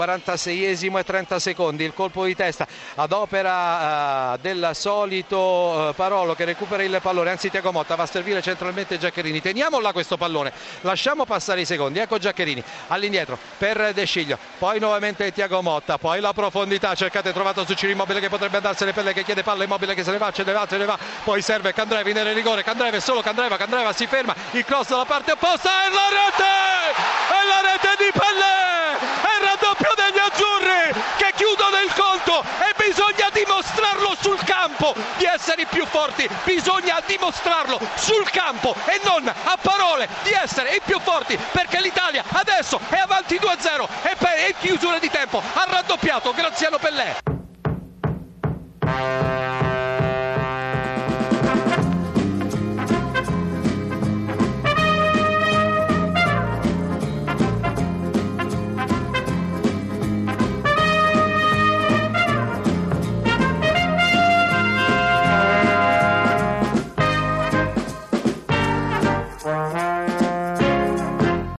46esimo e 30 secondi il colpo di testa ad opera uh, del solito uh, Parolo che recupera il pallone anzi Tiago Motta va a servire centralmente Giaccherini. Teniamo là questo pallone lasciamo passare i secondi. Ecco Giaccherini all'indietro per De Sciglio poi nuovamente Tiago Motta poi la profondità cercate trovato su Ciro Immobile che potrebbe andarsene pelle che chiede palla Immobile che se ne va ce ne va ce ne va poi serve Candrevi nel rigore Candreve solo Candreva Candreva si ferma il cross dalla parte opposta e la rete dimostrato sul campo di essere i più forti, bisogna dimostrarlo sul campo e non a parole di essere i più forti perché l'Italia adesso è avanti 2-0 e per chiusura di tempo ha raddoppiato Graziano Pellè.